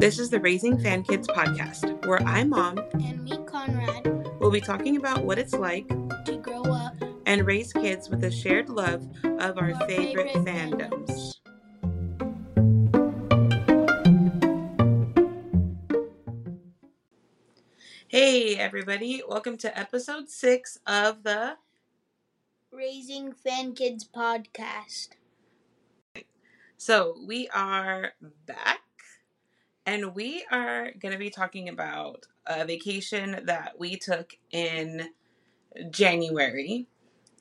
This is the Raising Fan Kids podcast, where I, Mom, and me, Conrad, will be talking about what it's like to grow up and raise kids with a shared love of our, Our favorite, favorite fandoms. Hey, everybody, welcome to episode six of the Raising Fan Kids podcast. So we are back and we are going to be talking about a vacation that we took in January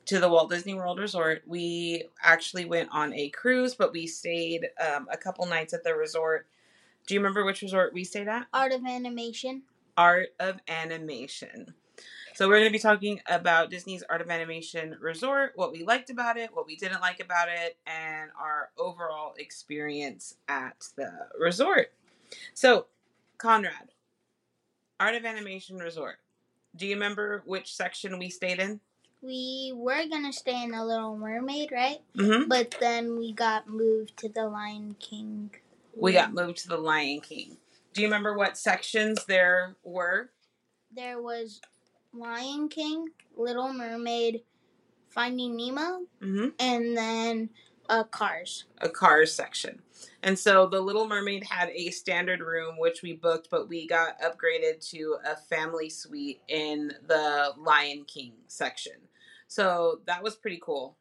to the Walt Disney World Resort. We actually went on a cruise, but we stayed um, a couple nights at the resort. Do you remember which resort we stayed at? Art of Animation. Art of Animation. So we're going to be talking about Disney's Art of Animation Resort, what we liked about it, what we didn't like about it, and our overall experience at the resort. So, Conrad, Art of Animation Resort. Do you remember which section we stayed in? We were gonna stay in the Little Mermaid, right? Mm-hmm. But then we got moved to the Lion King. We got moved to the Lion King. Do you remember what sections there were? There was Lion King, Little Mermaid, Finding Nemo, Mm-hmm. and then uh, Cars. a cars section. And so the Little Mermaid had a standard room, which we booked, but we got upgraded to a family suite in the Lion King section. So that was pretty cool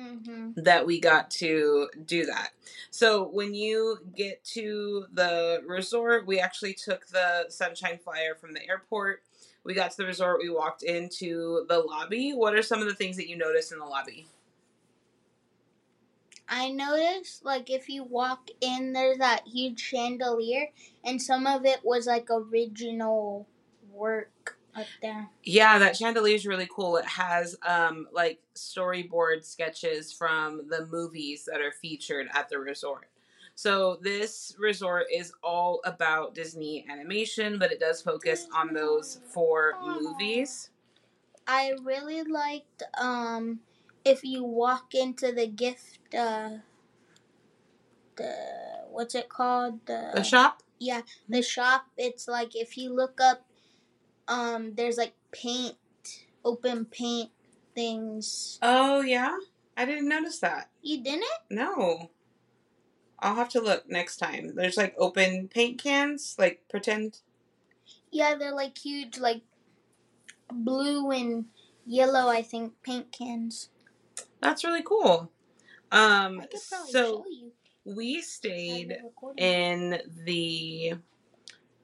Mm-hmm. that we got to do that. So when you get to the resort, we actually took the Sunshine Flyer from the airport. We got to the resort, we walked into the lobby. What are some of the things that you noticed in the lobby? I noticed, like, if you walk in, there's that huge chandelier, and some of it was like original work up there. Yeah, that chandelier is really cool. It has um like storyboard sketches from the movies that are featured at the resort. So this resort is all about Disney animation, but it does focus on those four movies. I really liked, um, if you walk into the gift, uh, the, what's it called? The, The shop? Yeah, the shop. It's like if you look up, um, there's like paint, open paint things. Oh yeah, I didn't notice that. You didn't? No, I'll have to look next time. There's like open paint cans, like pretend. Yeah, they're like huge, like blue and yellow. I think paint cans. That's really cool. Um, I could probably so we stayed have it recorded. in the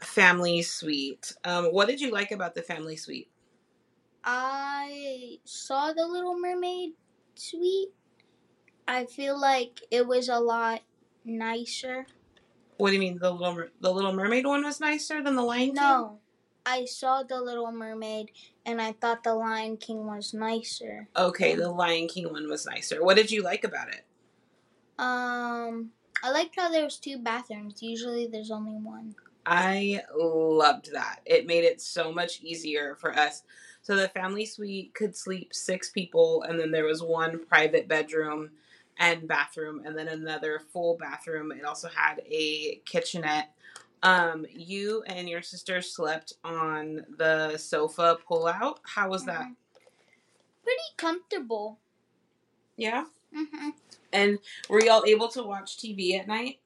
family suite. Um, what did you like about the family suite? I saw the Little Mermaid suite. I feel like it was a lot nicer. What do you mean the little the Little Mermaid one was nicer than the Lion King? No, I saw the Little Mermaid and I thought the Lion King was nicer. Okay, the Lion King one was nicer. What did you like about it? Um, I liked how there was two bathrooms. Usually there's only one. I loved that. It made it so much easier for us. So the family suite could sleep six people, and then there was one private bedroom and bathroom, and then another full bathroom. It also had a kitchenette. Um, you and your sister slept on the sofa pull-out. How was that? Mhm. Pretty comfortable. Yeah. hmm And were y'all able to watch TV at night?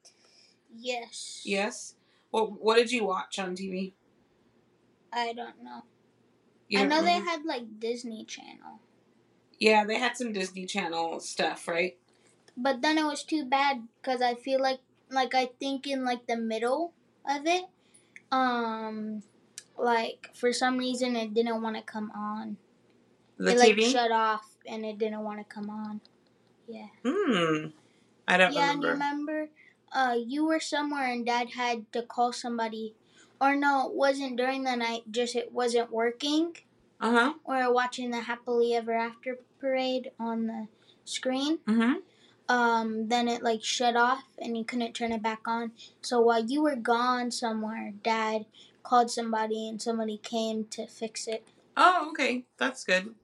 Yes. Yes. What What did you watch on TV? I don't know. You I don't know they had like Disney Channel. Yeah, they had some Disney Channel stuff, right? But then it was too bad because I feel like like I think in like the middle of it, um, like for some reason it didn't want to come on. The it like TV. shut off and it didn't want to come on. Yeah. Hmm. I don't yeah, remember. remember, uh, you were somewhere and Dad had to call somebody, or no, it wasn't during the night. Just it wasn't working. Uh huh. We were watching the Happily Ever After parade on the screen. Mm-hmm. Um, then it like shut off and you couldn't turn it back on. So while you were gone somewhere, Dad called somebody and somebody came to fix it. Oh, okay. That's good.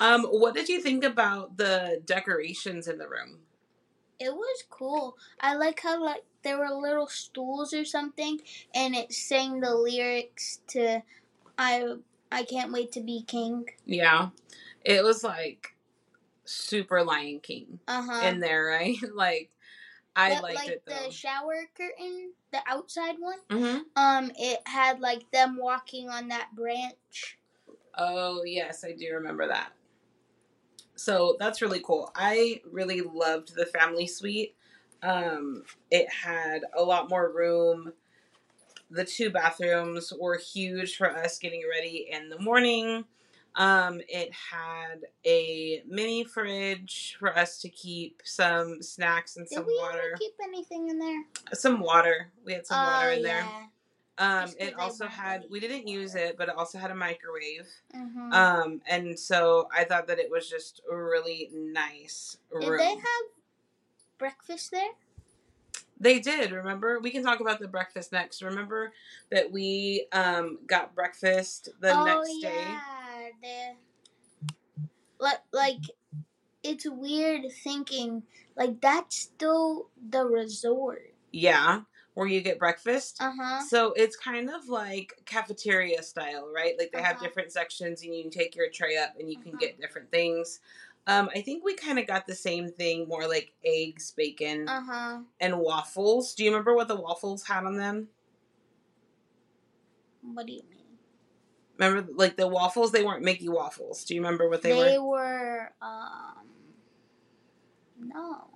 Um, what did you think about the decorations in the room? It was cool. I like how like there were little stools or something, and it sang the lyrics to "I I can't wait to be king." Yeah. It was like super Lion King Uh huh. in there, right? like I but liked like it though. the shower curtain, the outside one, hmm um, it had like them walking on that branch. Oh, yes, I do remember that. So that's really cool. I really loved the family suite. Um, it had a lot more room. The two bathrooms were huge for us getting ready in the morning. Um, it had a mini fridge for us to keep some snacks and Did some we water. ever keep anything in there? Some water. We had some water Oh, in there. Um, it also had, we didn't use it, but it also had a microwave. Mhm. Um, and so I thought that it was just a really nice room. Did they have breakfast there? They did, remember? We can talk about the breakfast next. Remember that we um got breakfast the oh next day? Yeah, like like it's weird thinking like that's still the resort. Yeah, where you get breakfast. Uh huh. So it's kind of like cafeteria style, right? Like they have Uh-huh. different sections and you can take your tray up and you can Uh-huh. get different things. Um, I think we kind of got the same thing, more like eggs, bacon, Uh huh. and waffles. Do you remember what the waffles had on them? What do you mean? Remember, like the waffles, they weren't Mickey waffles. Do you remember what they, They, were? They were um no.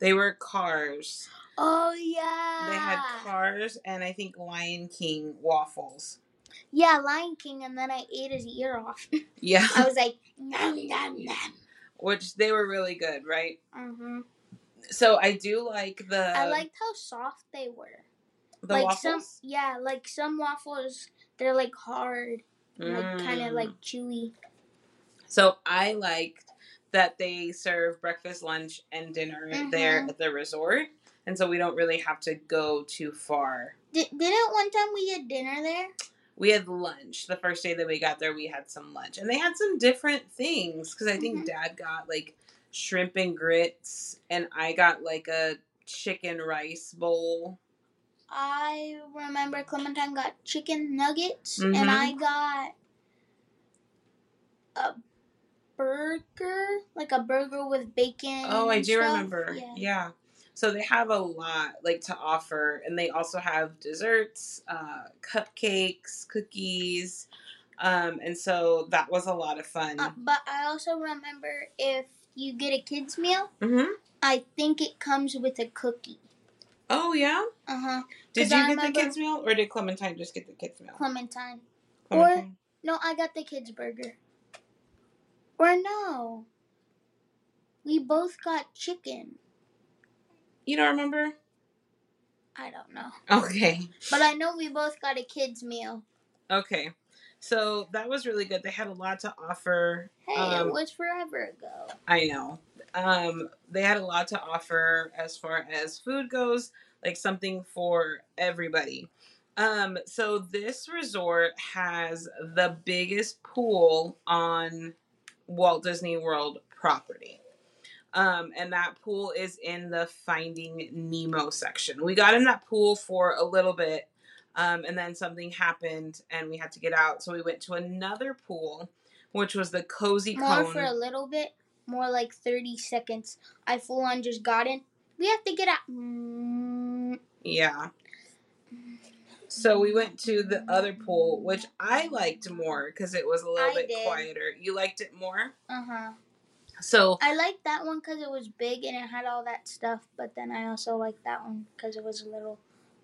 They were cars. Oh yeah. They had cars and I think Lion King waffles. Yeah, Lion King, and then I ate his ear off. Yeah, I was like, nom nom nom. which they were really good, right? Mm-hmm. So I do like the I liked how soft they were. the like waffles. some, yeah, like some waffles, they're like hard, like kind of Mm. like chewy. So I liked that they serve breakfast, lunch, and dinner there Mhm. at the resort, and so we don't really have to go too far. Did, didn't one time we had dinner there? We had lunch the first day that we got there. We had some lunch, and they had some different things because I think Mhm. Dad got like shrimp and grits, and I got like a chicken rice bowl. I remember Clementine got chicken nuggets, Mhm. and I got a burger, like a burger with bacon. Oh, I do stuff. remember. Yeah. Yeah. So they have a lot like to offer, and they also have desserts, uh, cupcakes, cookies, um, and so that was a lot of fun. Uh, but I also remember if you get a kids meal, hmm I think it comes with a cookie. Oh yeah. Uh huh. Did you I get remember- the kids meal, or did Clementine just get the kids meal? Clementine. Clementine? No, I got the kids burger. Or no. We both got chicken. you don't remember? I don't know. Okay. But I know we both got a kids meal. Okay. So that was really good. They had a lot to offer. Hey, Um, it was forever ago. I know. Um, they had a lot to offer as far as food goes, like something for everybody. Um, so this resort has the biggest pool on Walt Disney World property. Um, and that pool is in the Finding Nemo section. We got in that pool for a little bit, um, and then something happened and we had to get out. So we went to another pool, which was the Cozy More Cone. for a little bit, more like 30 seconds. I full on just got in. We have to get out. Mm, Yeah. So we went to the other pool, which I liked more because it was a little I bit did. quieter. You liked it more? Uh huh. So, I liked that one because it was big and it had all that stuff, but then I also liked that one because it was a little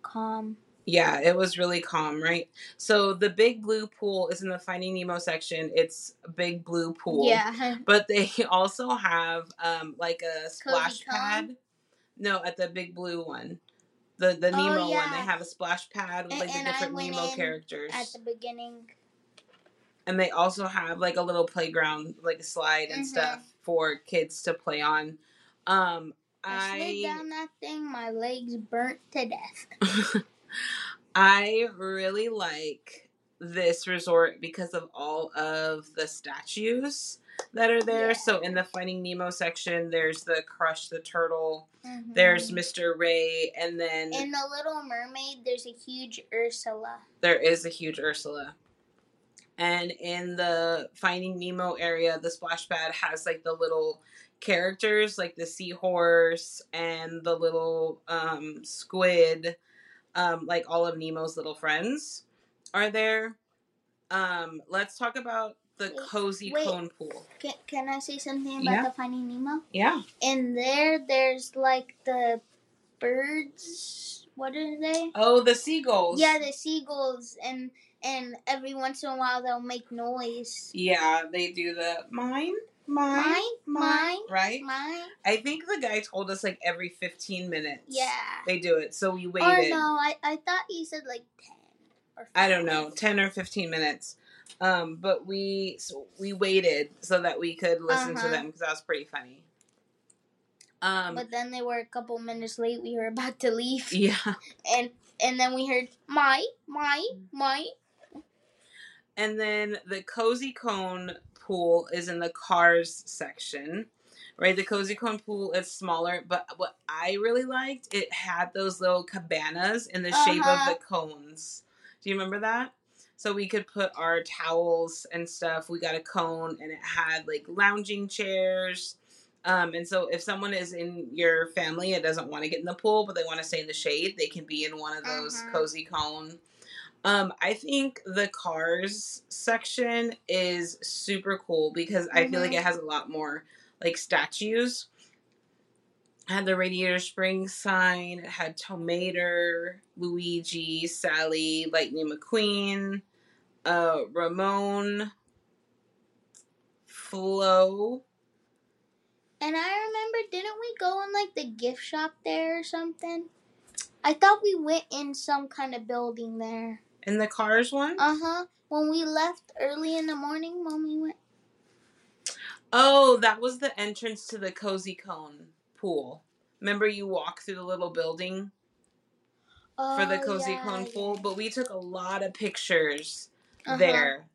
calm. Yeah, it was really calm, right? So the big blue pool is in the Finding Nemo section. It's a big blue pool. Yeah. But they also have um like a splash pad. No, at the big blue one. The the Oh, Nemo one, they have a splash pad with And- like the I different Nemo characters. At the beginning. and they also have like a little playground like a slide and Mhm. stuff for kids to play on um I slid down that thing, my legs burnt to death. i really like this resort because of all of the statues that are there. Yeah. So in the Finding Nemo section, there's the Crush the Turtle, there's Mhm. Mr. Ray, and then In the Little Mermaid, there's a huge Ursula. there is a huge Ursula. And in the Finding Nemo area, the splash pad has like the little characters, like the seahorse and the little um, squid, um, like all of Nemo's little friends are there. Um, let's talk about the Wait, cozy wait. cone pool. Can, can I say something about Yeah. the Finding Nemo? Yeah. In there, there's like the birds. What are they? Oh, the seagulls. Yeah, the seagulls, and and every once in a while they'll make noise. Yeah, they do the mine, mine, Mine, mine, right? Mine. I think the guy told us like every 15 minutes. Yeah. They do it. So we Or waited. no, I I thought he said like ten. Or I don't know, 10 or 15 minutes. Um, but we so we waited so that we could listen to Uh-huh. them because that was pretty funny. Um, But then they were a couple minutes late. We were about to leave, yeah. and and then we heard my my my. And then the cozy cone pool is in the cars section. Right, the cozy cone pool is smaller, but what I really liked, it had those little cabanas in the shape of Uh-huh. the cones. Do you remember that? So we could put our towels and stuff. We got a cone, and it had like lounging chairs. Um, and so if someone is in your family and doesn't want to get in the pool, but they want to stay in the shade, they can be in one of those Uh-huh. cozy cone. Um, I think the cars section is super cool because I feel like Mhm. it has a lot more like statues. It had the Radiator Springs sign. It had Tow Mater, Luigi, Sally, Lightning McQueen, uh, Ramon, Flo. And I remember, didn't we go in like the gift shop there or something? I thought we went in some kind of building there. In the cars one? Uh huh. When we left early in the morning, when we went. Oh, that was the entrance to the Cozy Cone pool. Remember you walk through the little building for the Oh, Cozy yeah, Cone yeah. pool? But we took a lot of pictures Uh-huh. there.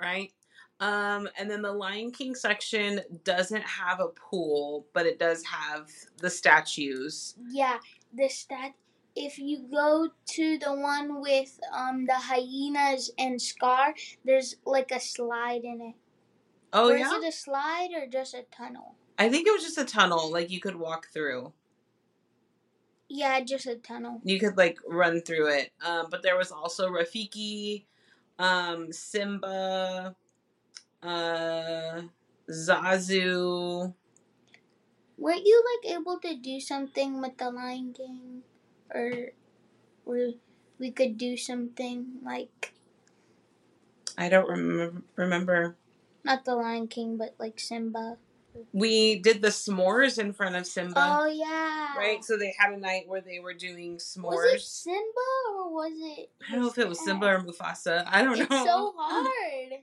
Right? Um, and then the Lion King section doesn't have a pool, but it does have the statues. Yeah, the stat. If you go to the one with um the hyenas and Scar, there's like a slide in it. Oh Or yeah, is it a slide or just a tunnel? I think it was just a tunnel, like you could walk through. Yeah, just a tunnel. You could like run through it. Um, but there was also Rafiki, um, Simba, uh, Zazu. Weren't you like able to do something with the Lion King, or we we could do something like I don't remember. Remember, not the Lion King, but like Simba. we did the s'mores in front of Simba. Oh yeah. Right, so they had a night where they were doing s'mores. Was it. Simba or was it? I don't know if it was Simba or Mufasa. I don't It's know. It's so hard.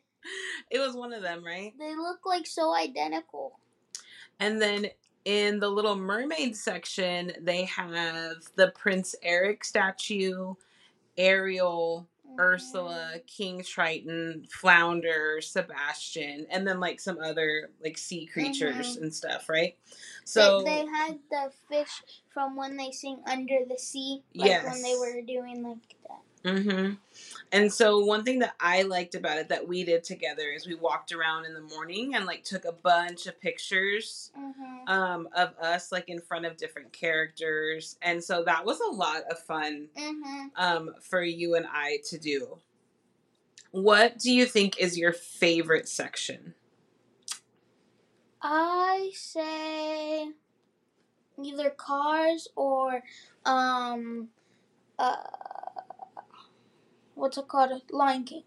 It was one of them, right? They look like so identical. And then in the Little Mermaid section, they have the Prince Eric statue, Ariel, Mm-hmm. Ursula, King Triton, Flounder, Sebastian, and then like some other like sea creatures Mhm. and stuff, right? So they, they had the fish from when they sing Under the Sea, like when they were doing like that. Hmm And so one thing that I liked about it that we did together is we walked around in the morning and like took a bunch of pictures Mm-hmm. um, of us like in front of different characters, and so that was a lot of fun Mm-hmm. um, for you and I to do. What do you think is your favorite section? I say either Cars or um uh what's it called? Lion King.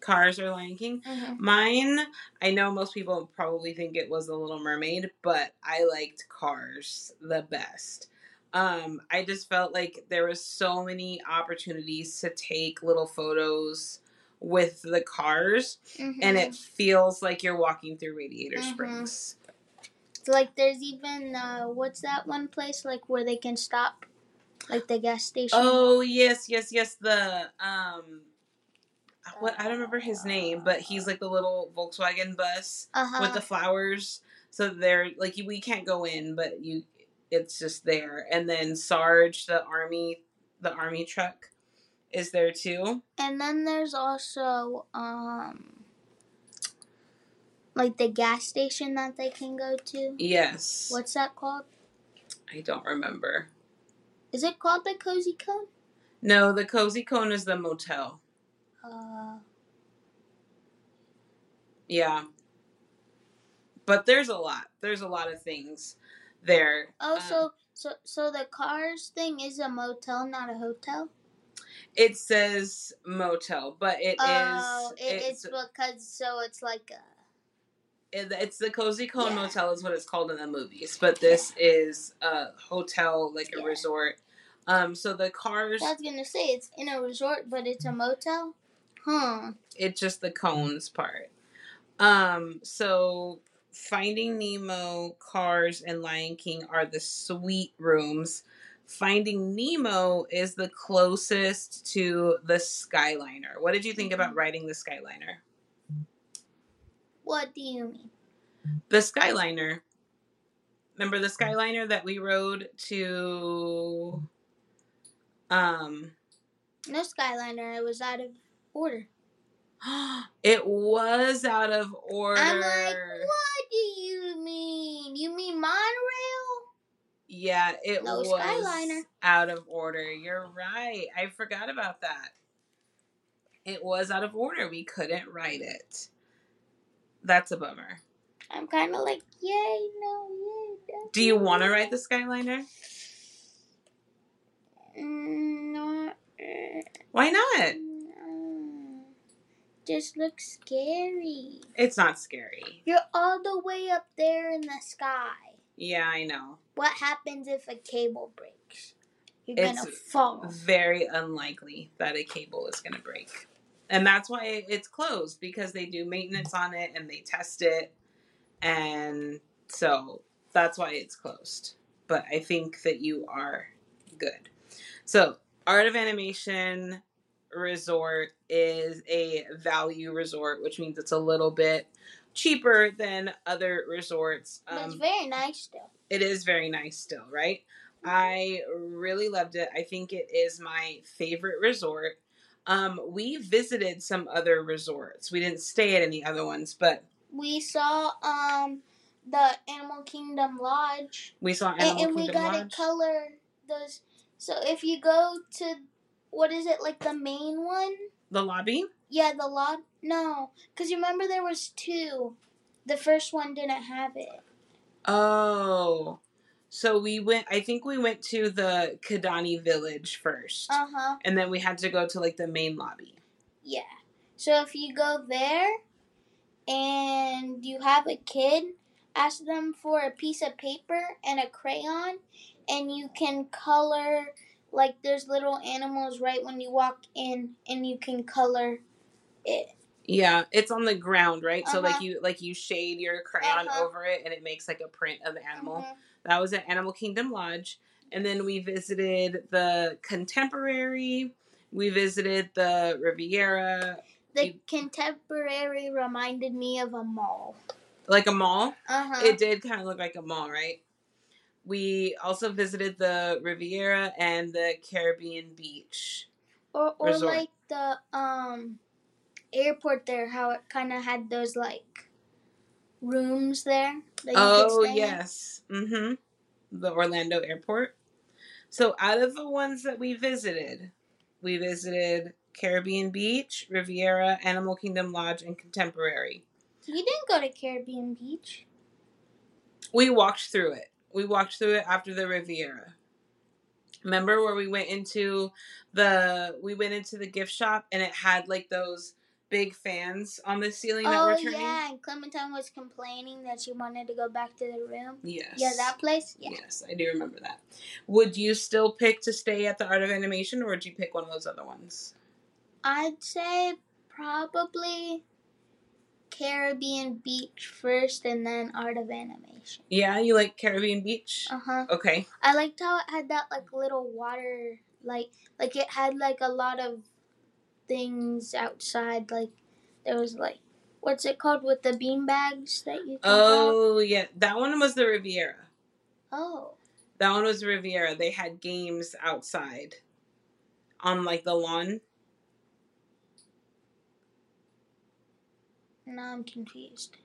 Cars or Lion King? Mm-hmm. Mine, I know most people probably think it was The Little Mermaid, but I liked Cars the best. Um, I just felt like there was so many opportunities to take little photos with the cars, Mm-hmm. and it feels like you're walking through Radiator Mhm. Springs. like there's even uh what's that one place like where they can stop, like the gas station. Oh yes, yes, yes. The um, what I don't remember his name, but he's like the little Volkswagen bus uh-huh. with the flowers. So they're like we can't go in, but you it's just there. And then Sarge, the army the army truck is there too. And then there's also um like the gas station that they can go to. Yes. What's that called? I don't remember. Is it called the Cozy Cone? No, the Cozy Cone is the motel. Uh Yeah. But there's a lot. There's a lot of things there. oh, Um, so so so the cars thing is a motel, not a hotel. it says motel, but it is. oh, it, it's it's because so it's like a it's the Cozy Cone Yeah. Motel is what it's called in the movies, but this is a hotel, like a Yeah. resort. Um, so the cars, I was gonna say it's in a resort, but it's a motel. Huh. it's just the cones part. Um, so Finding Nemo, Cars, and Lion King are the suite rooms. Finding Nemo is the closest to the Skyliner. What did you think about Mhm. riding the Skyliner? What do you mean? The Skyliner. Remember the Skyliner that we rode to um No Skyliner. It was out of order. it was out of order. I'm like, what do you mean? You mean monorail? Yeah, it No was Skyliner. out of order. You're right. I forgot about that. It was out of order. We couldn't write it. That's a bummer. I'm kind of like, yay, no, yay. no, Do you want to ride the Skyliner? Mm, no. uh, Why not? no. Just looks scary. It's not scary. You're all the way up there in the sky. Yeah, I know. What happens if a cable breaks? You're It's gonna fall. Very unlikely that a cable is going to break. And that's why it's closed because they do maintenance on it and they test it. And so that's why it's closed. But I think that you are good. So, Art of Animation Resort is a value resort, which means it's a little bit cheaper than other resorts. But it's Um, very nice still. it is very nice still, right? I really loved it. I think it is my favorite resort. Um, we visited some other resorts. We didn't stay at any other ones, but We saw um the Animal Kingdom Lodge. we saw and, Animal and we Kingdom gotta Lodge. color those. So if you go to what is it like the main one? the lobby. Yeah, the lot. No, because you remember there was two. The first one didn't have it. Oh, so we went. I think we went to the Kidani Village first, Uh huh. and then we had to go to like the main lobby. Yeah. So if you go there and you have a kid, ask them for a piece of paper and a crayon, and you can color like there's little animals right when you walk in, and you can color it. Yeah, it's on the ground, right? So like Uh-huh. you like you shade your crayon Uh-huh. over it, and it makes like a print of the animal. That was at Animal Kingdom Lodge. And then we visited the Contemporary. We visited the Riviera, The You- contemporary reminded me of a mall. like a mall. Uh huh. It did kind of look like a mall, right? We also visited the Riviera and the Caribbean Beach. Or or resort. like the um airport there, how it kind of had those like rooms there. That you could Oh, yes. Mm-hmm. The Orlando Airport. So out of the ones that we visited, we visited Caribbean Beach, Riviera, Animal Kingdom Lodge, and Contemporary. You didn't go to Caribbean Beach. We walked through it. We walked through it after the Riviera. Remember where we went into the we went into the gift shop and it had like those big fans on the ceiling that Oh were turning? yeah, and Clementine was complaining that she wanted to go back to the room. Yes. Yeah, that place. Yeah. Yes, I do remember that. Would you still pick to stay at the Art of Animation or would you pick one of those other ones? I'd say probably Caribbean Beach first, and then Art of Animation. Yeah, you like Caribbean Beach? Uh huh. Okay. I liked how it had that like little water, like like it had like a lot of things outside. Like there was like what's it called with the bean bags that you? Oh yeah, that one was the Riviera. Oh. That one was Riviera. They had games outside on like the lawn. Now I'm confused.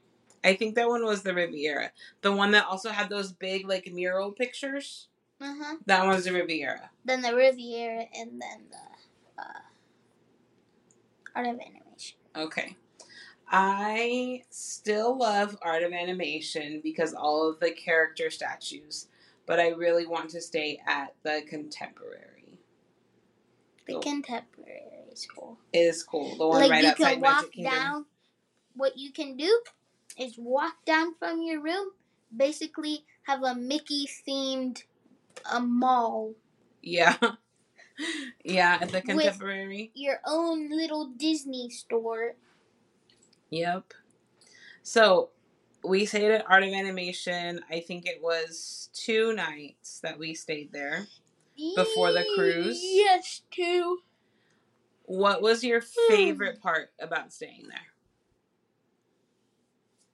I think that one was the Riviera. The one that also had those big like mural pictures. Uh huh. That one's the Riviera. Then the Riviera and then the uh, Art of Animation. Okay. I still love Art of Animation because all of the character statues, but I really want to stay at the contemporary. The contemporary is cool. It is cool. The one like right you outside can walk Magic Kingdom. down. What you can do is walk down from your room. Basically, have a Mickey themed a uh, mall, Yeah. yeah, at the contemporary. your own little Disney store. Yep. So we stayed at Art of Animation. I think it was two nights that we stayed there. Before the cruise? Yes, two. What was your favorite part about staying there?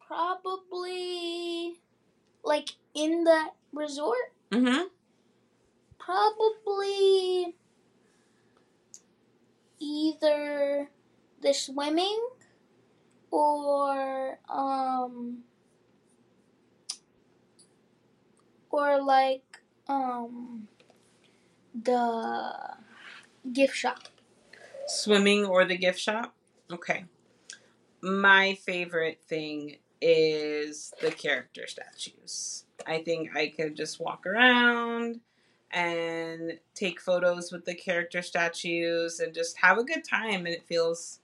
Probably like in the resort. Mm-hmm. Probably either the swimming or um or like um the gift shop. Swimming or the gift shop? Okay. My favorite thing is the character statues. I think I could just walk around and take photos with the character statues and just have a good time and it feels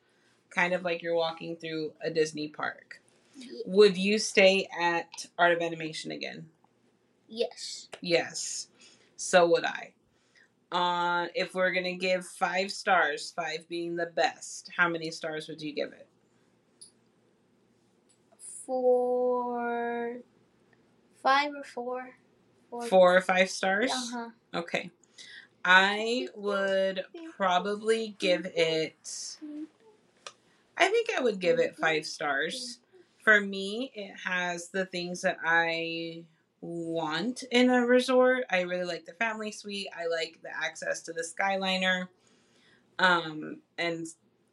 kind of like you're walking through a Disney park. Would you stay at Art of Animation again? Yes. Yes. So would I. Uh, if we're gonna give five stars, five being the best, how many stars would you give it? Four. five or four. Four or five stars? Uh huh. Okay. I would probably give it. I think I would give it five stars. For me, it has the things that I want in a resort. I really like the family suite. I like the access to the Skyliner. Um, and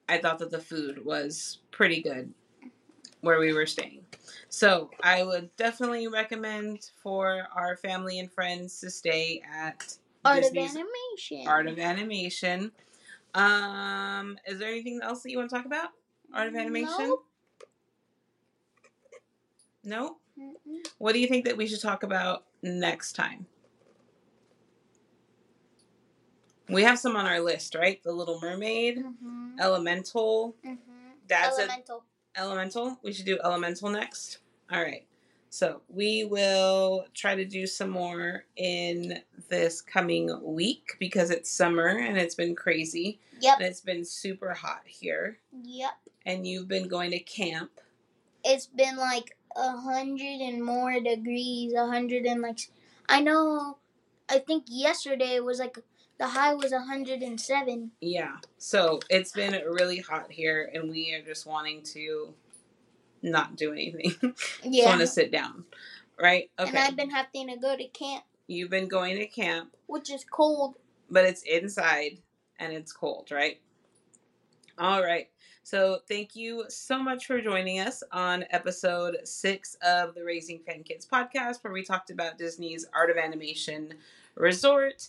I thought that the food was pretty good where we were staying. So I would definitely recommend for our family and friends to stay at Art Disney's of animation. Art of Animation. Um, is there anything else that you want to talk about? Art of Animation? Nope. No? Mm-mm. What do you think that we should talk about next time? We have some on our list, right? The Little Mermaid, Mhm. Elemental. Mhm. Dad said Elemental. Elemental. We should do Elemental next. All right. So we will try to do some more in this coming week because it's summer and it's been crazy Yep. and it's been super hot here. Yep. And you've been going to camp. It's been like a hundred and more degrees. A hundred and like, I know. I think yesterday was like the high was a hundred and seven. Yeah. So it's been really hot here and we are just wanting to not do anything. just Yeah. want to sit down. Right? Okay. And I've been having to go to camp, You've been going to camp. which is cold. but it's inside and it's cold, right? All right. So thank you so much for joining us on episode six of the Raising Fan Kids podcast, where we talked about Disney's Art of Animation Resort.